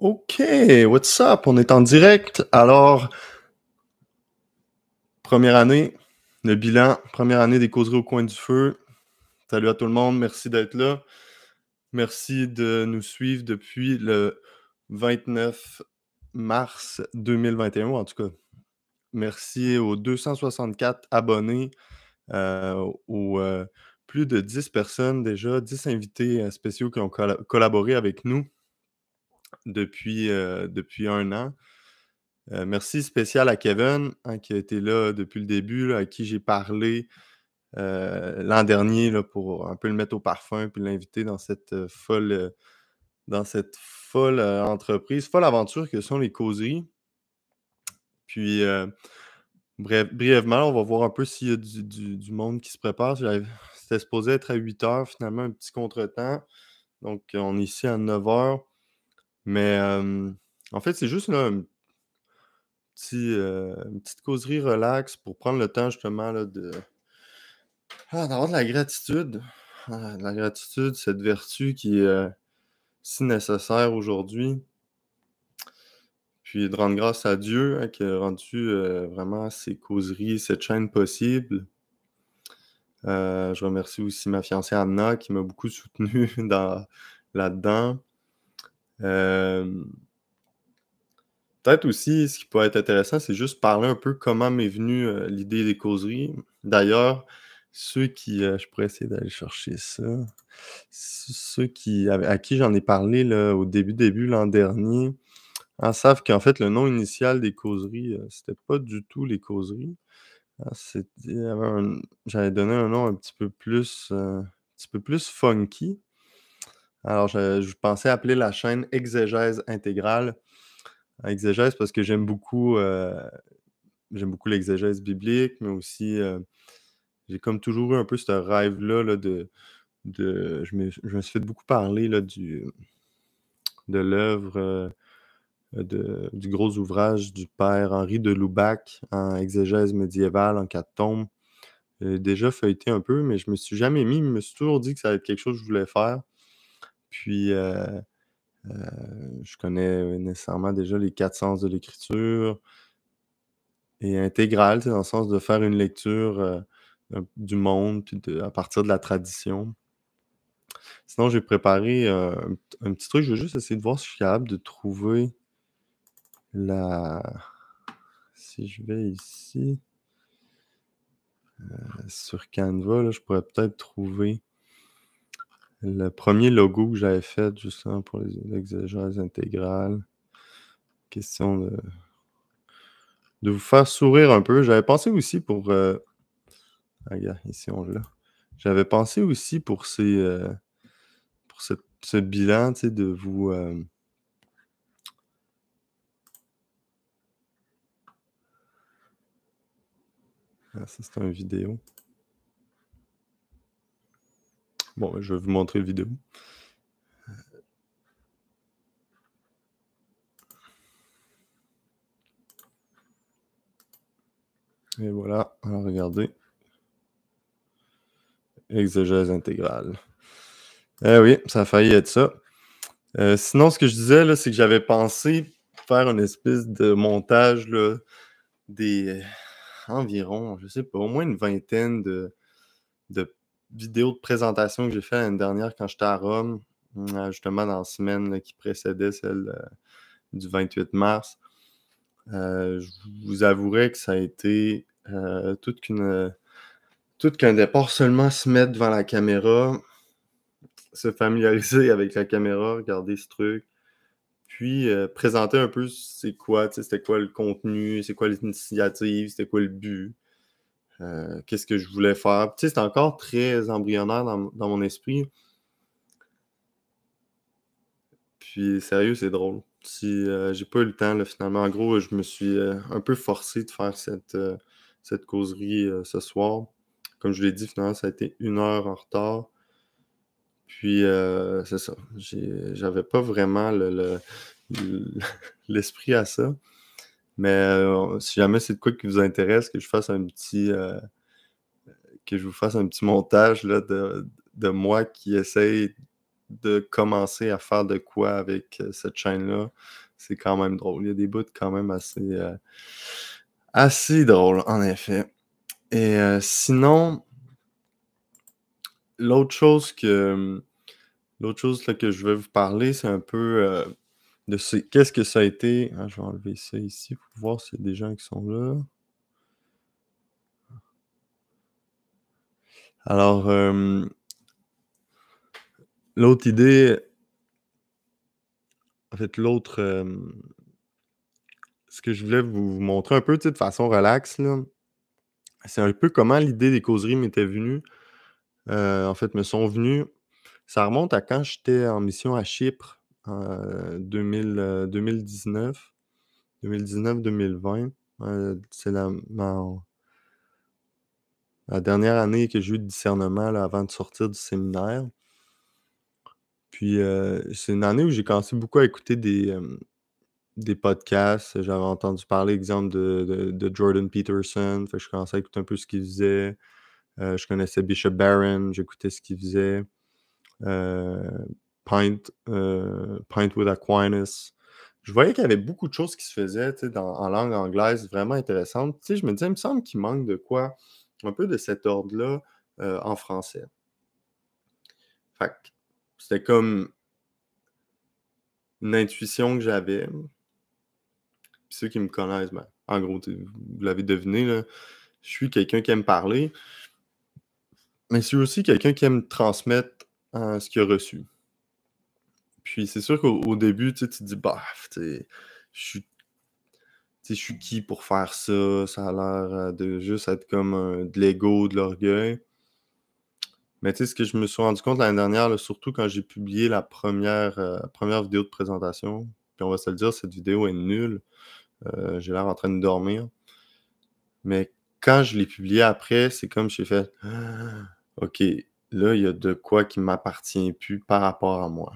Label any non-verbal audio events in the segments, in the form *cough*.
OK, what's up? On est en direct. Alors, première année, le bilan, première année des causeries au coin du feu. Salut à tout le monde, merci d'être là. Merci de nous suivre depuis le 29 mars 2021, en tout cas. Merci aux 264 abonnés, euh, aux euh, plus de 10 personnes déjà, 10 invités euh, spéciaux qui ont collaboré avec nous depuis, depuis un an. merci spécial à Kevin, hein, qui a été là depuis le début, à qui j'ai parlé l'an dernier pour un peu le mettre au parfum puis l'inviter dans cette folle, dans cette folle entreprise, folle aventure que sont les causeries. Puis, brièvement, on va voir un peu s'il y a du, monde qui se prépare. C'était supposé être à 8 heures, finalement, un petit contretemps. Donc, on est ici à 9 heures. Mais en fait, c'est juste une petite causerie relax pour prendre le temps justement là, de ah, d'avoir de la gratitude. Ah, de la gratitude, cette vertu qui est si nécessaire aujourd'hui. Puis de rendre grâce à Dieu hein, qui a rendu vraiment ces causeries, cette chaîne possible. je remercie aussi ma fiancée Anna qui m'a beaucoup soutenu *laughs* dans, là-dedans. Peut-être aussi, ce qui pourrait être intéressant, c'est juste parler un peu comment m'est venue l'idée des causeries. D'ailleurs, ceux qui, je pourrais essayer d'aller chercher ça. Ceux qui, à qui j'en ai parlé là, au début, début l'an dernier, en savent qu'en fait, le nom initial des causeries, c'était pas du tout les causeries. Ah, j'avais donné un nom un petit peu plus, un petit peu plus funky. Alors, je, pensais appeler la chaîne Exégèse intégrale. Exégèse parce que j'aime beaucoup, euh, j'aime beaucoup l'exégèse biblique, mais aussi, euh, j'ai comme toujours eu un peu ce rêve-là de, de je, me, suis fait beaucoup parler là, du, de l'œuvre euh, du gros ouvrage du père Henri de Loubac en exégèse médiévale en quatre tomes. J'ai déjà feuilleté un peu, mais je me suis jamais mis, je me suis toujours dit que ça allait être quelque chose que je voulais faire. Puis, je connais nécessairement déjà les quatre sens de l'écriture et intégrale, dans le sens de faire une lecture du monde à partir de la tradition. Sinon, j'ai préparé un, petit truc. Je vais juste essayer de voir si je suis capable de trouver la. Si je vais ici sur Canva, je pourrais peut-être trouver le premier logo que j'avais fait justement pour l'exégèse intégrale. Question de, de vous faire sourire un peu. J'avais pensé aussi pour. Euh, ah, regarde, ici on l'a. J'avais pensé aussi pour ces. Euh, pour ce, bilan, tu sais, de vous. Euh, ah, ça, c'est une vidéo. Bon, je vais vous montrer la vidéo. Et voilà, alors regardez. Exégèse intégrale. Eh oui, ça a failli être ça. Euh, sinon, ce que je disais, c'est que j'avais pensé faire une espèce de montage là, des environ, je sais pas, au moins une vingtaine de, de vidéo de présentation que j'ai fait l'année dernière quand j'étais à Rome, euh, justement dans la semaine qui précédait celle euh, du 28 mars. Euh, je vous avouerai que ça a été tout qu'un départ seulement se mettre devant la caméra, se familiariser *laughs* avec la caméra, regarder ce truc, puis présenter un peu c'est quoi, c'était quoi le contenu, c'est quoi l'initiative, c'était quoi le but. Euh, qu'est-ce que je voulais faire? Tu sais, c'est encore très embryonnaire dans, mon esprit. Puis, sérieux, c'est drôle. Si euh, j'ai pas eu le temps, finalement, en gros, je me suis euh, un peu forcé de faire cette, cette causerie ce soir. Comme je l'ai dit, finalement, ça a été une heure en retard. Puis, c'est ça. J'avais pas vraiment *laughs* l'esprit le, à ça. Mais euh, si jamais c'est de quoi qui vous intéresse, que je fasse un petit. Euh, que je vous fasse un petit montage là, de, moi qui essaye de commencer à faire de quoi avec cette chaîne-là, c'est quand même drôle. Il y a des bouts quand même assez, assez drôles, en effet. Et sinon, l'autre chose que l'autre chose que je vais vous parler, c'est un peu de ce qu'est-ce que ça a été? Ah, je vais enlever ça ici pour voir s'il y a des gens qui sont là. Alors, l'autre idée, en fait, l'autre, ce que je voulais vous montrer un peu, de façon relaxe, c'est un peu comment l'idée des causeries m'était venue. en fait, me sont venues. Ça remonte à quand j'étais en mission à Chypre, en 2019, 2019-2020. c'est la, dernière année que j'ai eu de discernement avant de sortir du séminaire. Puis c'est une année où j'ai commencé beaucoup à écouter des, des podcasts. J'avais entendu parler, exemple, de, Jordan Peterson. Je commençais à écouter un peu ce qu'il faisait. je connaissais Bishop Barron, j'écoutais ce qu'il faisait. Pint, Pint with Aquinas. Je voyais qu'il y avait beaucoup de choses qui se faisaient en langue anglaise vraiment intéressantes. je me disais, il me semble qu'il manque de quoi un peu de cet ordre-là euh, en français. Fait c'était comme une intuition que j'avais. ceux qui me connaissent, ben, en gros, vous l'avez deviné, là, je suis quelqu'un qui aime parler, mais je suis aussi quelqu'un qui aime transmettre euh, ce qu'il a reçu. Puis c'est sûr qu'au début, tu te dis, bah, je suis qui pour faire ça? Ça a l'air euh, de juste être comme de l'ego, de l'orgueil. Mais tu sais, ce que je me suis rendu compte l'année dernière, surtout quand j'ai publié la première, euh, première vidéo de présentation, puis on va se le dire, cette vidéo est nulle. Euh, j'ai l'air en train de dormir. Mais quand je l'ai publié après, c'est comme j'ai fait *gasps* OK, là, il y a de quoi qui m'appartient plus par rapport à moi.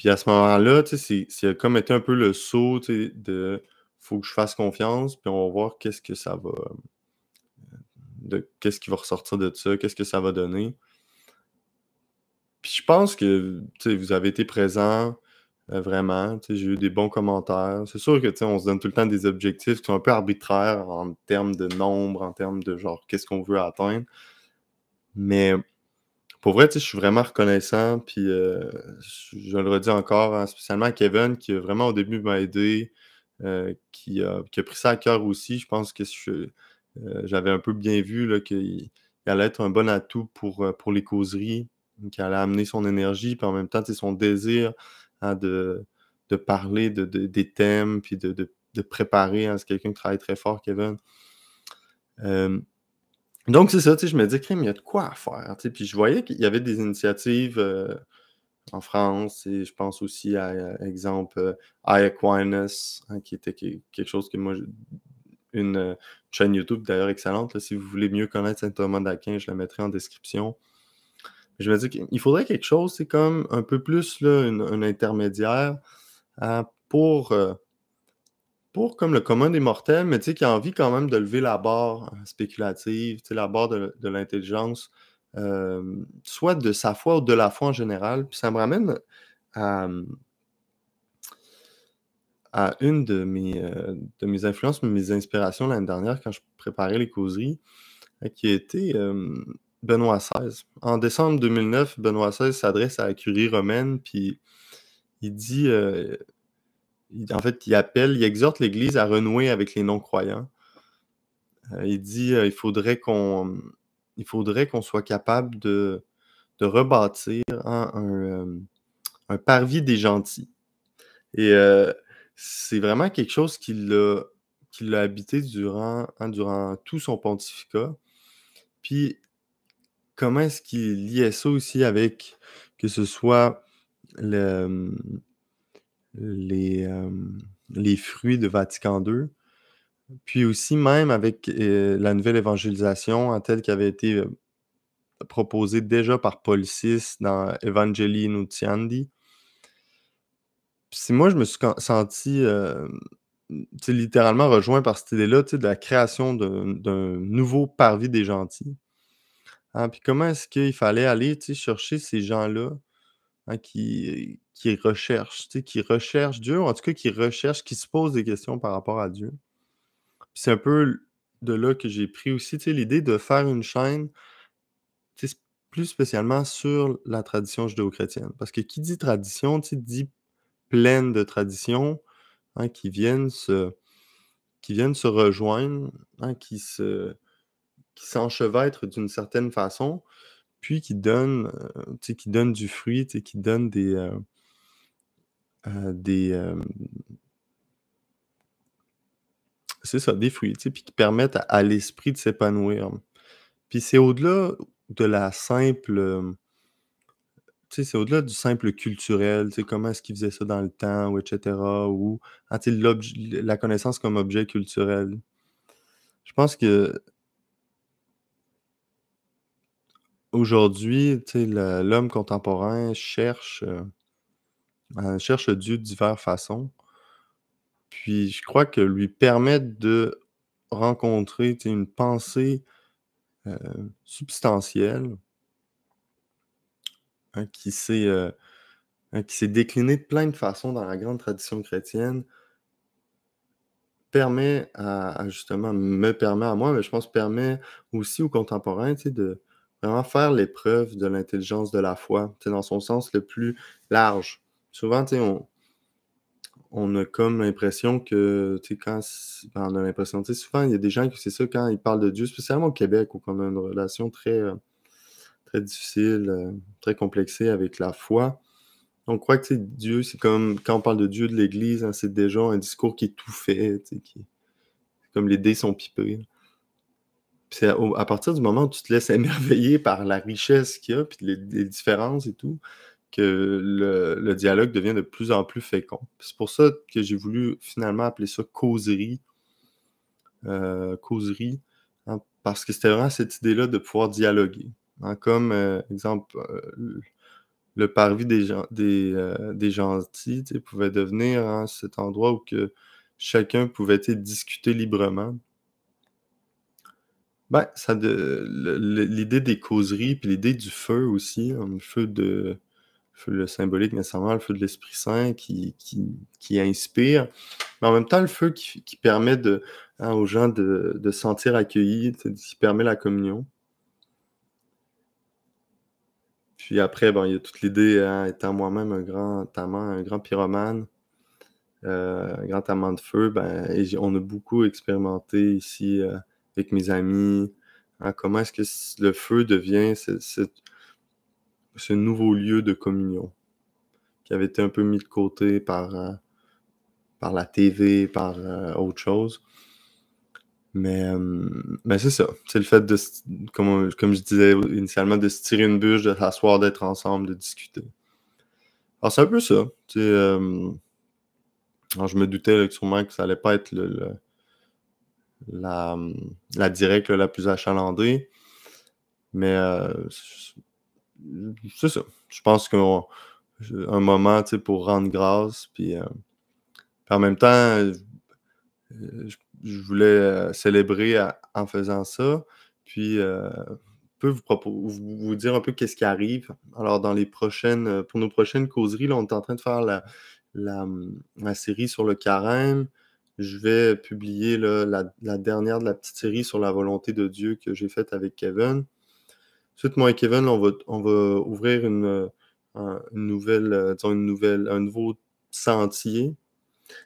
Puis à ce moment-là, tu sais, c'est comme été un peu le saut de faut que je fasse confiance, puis on va voir qu'est-ce que ça va. De, qu'est-ce qui va ressortir de ça, qu'est-ce que ça va donner. Puis je pense que vous avez été présent euh, vraiment. J'ai eu des bons commentaires. C'est sûr que on se donne tout le temps des objectifs qui sont un peu arbitraires en termes de nombre, en termes de genre qu'est-ce qu'on veut atteindre. Mais pour vrai, je suis vraiment reconnaissant. Puis euh, je le redis encore, hein, spécialement à Kevin, qui vraiment au début m'a aidé. Euh, qui, a, pris ça à cœur aussi. Je pense que euh, j'avais un peu bien vu qu'il allait être un bon atout pour, euh, pour les causeries, qu'il allait amener son énergie, puis en même temps, son désir hein, de, de, parler de, des thèmes, puis de, de préparer. Hein, c'est quelqu'un qui travaille très fort, Kevin. Donc, c'est ça, je me dis, il y a de quoi à faire. Puis je voyais qu'il y avait des initiatives en France et je pense aussi à, euh, exemple, euh, Aquinas, hein, qui était quelque chose que moi, une euh, chaîne YouTube d'ailleurs excellente. si vous voulez mieux connaître Saint Thomas d'Aquin, je la mettrai en description. Je me dis qu'il faudrait quelque chose, c'est comme un peu plus là, un intermédiaire hein, pour, pour comme le commun des mortels, mais qui a envie quand même de lever la barre spéculative, la barre de l'intelligence soit de sa foi ou de la foi en général. Puis ça me ramène à, une de mes, de mes influences, mes inspirations l'année dernière quand je préparais les causeries, hein, qui été Benoît XVI. En décembre 2009, Benoît XVI s'adresse à la curie romaine, puis il dit, en fait, il appelle, il exhorte l'Église à renouer avec les non-croyants. il dit, il faudrait qu'on il faudrait qu'on soit capable de, rebâtir un, parvis des gentils. Et euh, c'est vraiment quelque chose qui l'a, habité durant, hein, durant tout son pontificat. Puis, comment est-ce qu'il liait ça aussi avec que ce soit les, fruits de Vatican II, puis aussi, même avec euh, la nouvelle évangélisation, hein, telle qui avait été euh, proposée déjà par Paul VI dans Evangelii Nuntiandi. Si moi, je me suis senti littéralement rejoint par cette idée-là de la création d'un nouveau parvis des gentils. Hein, puis comment est-ce qu'il fallait aller chercher ces gens-là hein, qui qui recherche, tu sais, qui recherche Dieu, ou en tout cas qui recherche, qui se pose des questions par rapport à Dieu. c'est un peu de là que j'ai pris aussi, tu sais, l'idée de faire une chaîne, plus spécialement sur la tradition judéo-chrétienne. Parce que qui dit tradition, dit pleine de traditions, hein, qui viennent se qui viennent se rejoindre, hein, qui se qui s'enchevêtrent d'une certaine façon, puis qui donnent, euh, qui donnent du fruit, qui donnent des, euh, euh, des, hem c'est ça, des fruits, tu sais, puis qui permettent à l'esprit de s'épanouir. Puis c'est au-delà de la simple, hem tu sais, c'est au-delà du simple culturel, tu sais, comment est-ce qu'ils faisaient ça dans le temps ou et cetera ou, ah, la connaissance comme objet culturel. Je pense que aujourd'hui, tu sais, l'homme contemporain cherche, heu, cherche Dieu de diverses façons. Puis je crois que lui permettre de rencontrer, une pensée, heu, substantielle hein, qui s'est, heu, hein, qui s'est déclinée de plein de façons dans la grande tradition chrétienne permet à justement me permet à moi, mais je pense permet aussi aux contemporains, de vraiment faire l'épreuve de l'intelligence de la foi, dans son sens le plus large. Souvent, tu sais, on on a comme l'impression que, tu sais, quand ben, on a l'impression, tu sais, souvent, il y a des gens qui c'est ça, quand ils parlent de Dieu, spécialement au Québec, où qu'on a une relation très, très difficile, heu, très complexée avec la foi. On croit que, Dieu, c'est comme quand on parle de Dieu, de l'Église, hein, c'est déjà un discours qui est tout fait, tu sais, qui comme les dés sont pipés. C'est à partir du moment où tu te laisses *laughs* émerveiller par la richesse qu'il y a, puis les différences et tout, que le dialogue devient de plus en plus fécond. C'est pour ça que j'ai voulu finalement appeler ça causerie. Heu, causerie, hein, parce que c'était vraiment cette idée-là de pouvoir dialoguer, hein, comme, heu, exemple, heu, le parvis des gen des, des gentils, pouvait devenir, hein, cet endroit où que chacun pouvait, discuter librement. Ben, ça l'idée des causeries, puis l'idée du feu aussi, le feu de feu le symbolique nécessairement, le feu de l'Esprit Saint qui qui qui inspire, mais en même temps le feu qui qui permet de hein, aux gens de de se sentir accueillis, qui permet la communion. Puis après, il y a toute l'idée, hein, étant moi-même un grand amant, un grand pyromane, heu, un grand amant de feu, ben on a beaucoup expérimenté ici, heu, avec mes amis, hein, comment est-ce que le feu devient ce cet ce nouveau lieu de communion, qui avait été un peu mis de côté par, heu, par la TV, par, heu, autre chose. Mais, mais c'est ça, c'est le fait de comme comme je disais initialement, de se tirer une bûche, de s'asseoir, d'être ensemble, de discuter. Alors c'est un peu ça, alors je me doutais, là, sûrement que ça allait pas être la, la directe, la plus achalandée, mais, c'est ça. Je pense qu'on je un moment, pour rendre grâce, heu, puis en même temps, je je voulais, heu, célébrer en faisant ça, puis, heu, peu vous propo vous vous dire un peu qu'est-ce qui arrive. Alors dans les prochaines, pour nos prochaines causeries, là, on est en train de faire la la, la série sur le carême. Je vais publier, la la dernière de la petite série sur la volonté de Dieu que j'ai faite avec Kevin. Ensuite, moi et Kevin, on va on va ouvrir une, un une nouvelle, heu, disons une nouvelle un nouveau sentier.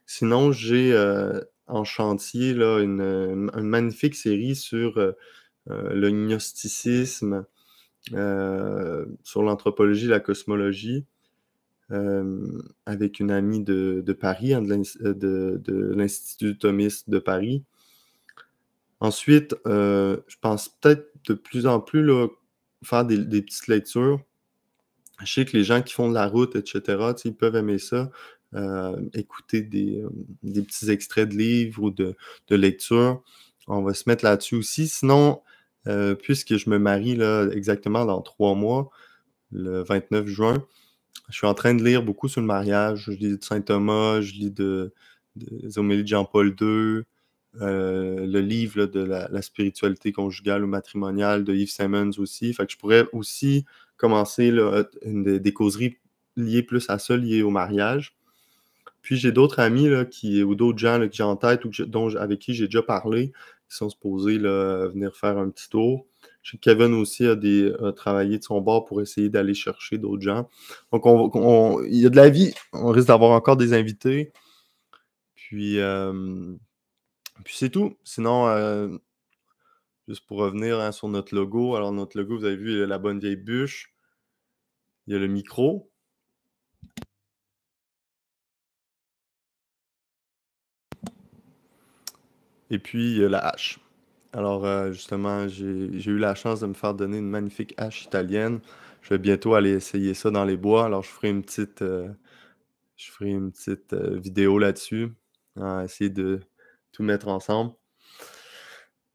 Sinon, j'ai, heu, en chantier, là, une, une magnifique série sur, le gnosticisme, sur l'anthropologie, la cosmologie, avec une amie de de Paris, hein, de l'Institut thomiste de Paris. Ensuite, je pense peut-être de plus en plus, là, faire des petites lectures. Je sais que les gens qui font de la route et cetera, tu sais, ils peuvent aimer ça, heu, écouter des, hem, des petits extraits de livres ou de de lectures. On va se mettre là-dessus aussi. Sinon, heu, puisque je me marie, là, exactement dans 3 mois, le 29 juin, je suis en train de lire beaucoup sur le mariage. Je lis de saint Thomas, je lis de des homélies de Jean-Paul II, heu, le livre, de la spiritualité conjugale ou matrimoniale de Yves Simmons aussi. Fait que je pourrais aussi commencer, des causeries lié plus à ça, lié au mariage. Puis j'ai d'autres amis là, qui, ou d'autres gens que j'ai en tête ou dont, avec qui j'ai déjà parlé, qui sont supposés venir faire un petit tour. Kevin aussi a, travaillé de son bord pour essayer d'aller chercher d'autres gens. Donc, on, il y a de la vie. On risque d'avoir encore des invités. Puis, euh, puis c'est tout. Sinon, euh, juste pour revenir hein, sur notre logo. Alors, notre logo, vous avez vu, il y a la bonne vieille bûche. Il y a le micro. Et puis, il y a la hache. Alors, euh, justement, j'ai eu la chance de me faire donner une magnifique hache italienne. Je vais bientôt aller essayer ça dans les bois. Alors, je ferai une petite, je ferai une petite vidéo là-dessus à essayer de tout mettre ensemble.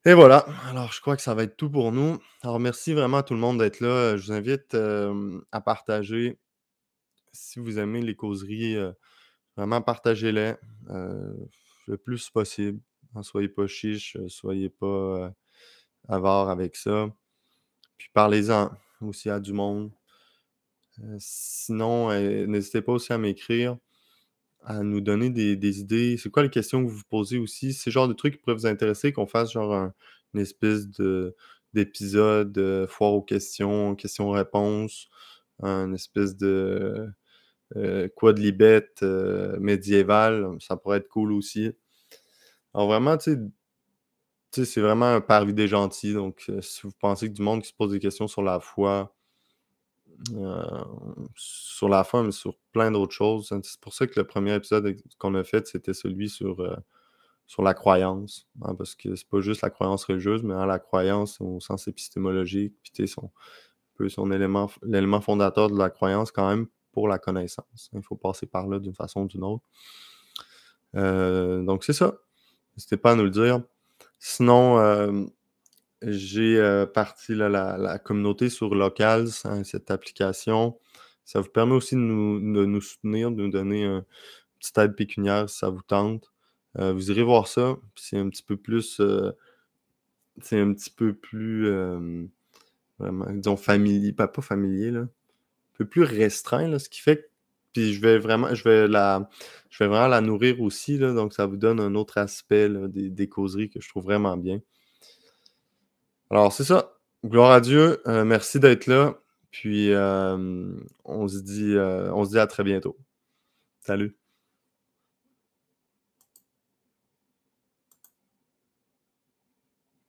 Et voilà, alors je crois que ça va être tout pour nous. Alors merci vraiment à tout le monde d'être là. Je vous invite à partager. Si vous aimez les causeries, vraiment partagez-les le plus possible. Ne soyez pas chiche, soyez pas avare avec ça. Puis parlez-en aussi à du monde. sinon, n'hésitez pas aussi à m'écrire à nous donner des, idées. C'est quoi les questions que vous vous posez aussi? C'est genre de trucs qui pourraient vous intéresser, qu'on fasse genre une espèce de d'épisode euh, foire aux questions, questions-réponses, une espèce de euh, euh, médiéval, ça pourrait être cool aussi. Alors vraiment, tu sais, c'est vraiment un parvis des gentils. Donc, si vous pensez que du monde qui se pose des questions sur la foi, euh, sur la fin, mais sur plein d'autres choses. Hein. C'est pour ça que le premier épisode qu'on a fait, c'était celui sur, euh, la croyance. Hein, parce que c'est pas juste la croyance religieuse, mais hein, la croyance au sens épistémologique, puis son, son élément, l'élément fondateur de la croyance quand même pour la connaissance. Il faut passer par là d'une façon ou d'une autre. Euh, donc c'est ça. N'hésitez pas à nous le dire. Sinon, j'ai euh, parti la, communauté sur Locals, hein, cette application. Ça vous permet aussi de nous, soutenir, de nous donner une petite aide pécuniaire si ça vous tente. Euh, vous irez voir ça. C'est un petit peu plus. Euh, c'est un petit peu plus. vraiment, disons, familier. Pas, pas familier, là. Un peu plus restreint, là, ce qui fait que. Puis je vais vraiment, je vais la, je vais vraiment la nourrir aussi, là, donc ça vous donne un autre aspect des, des causeries que je trouve vraiment bien. Alors, c'est ça. Gloire à Dieu. Euh, merci d'être là. Puis, euh, on, se dit, euh, on se dit à très bientôt. Salut.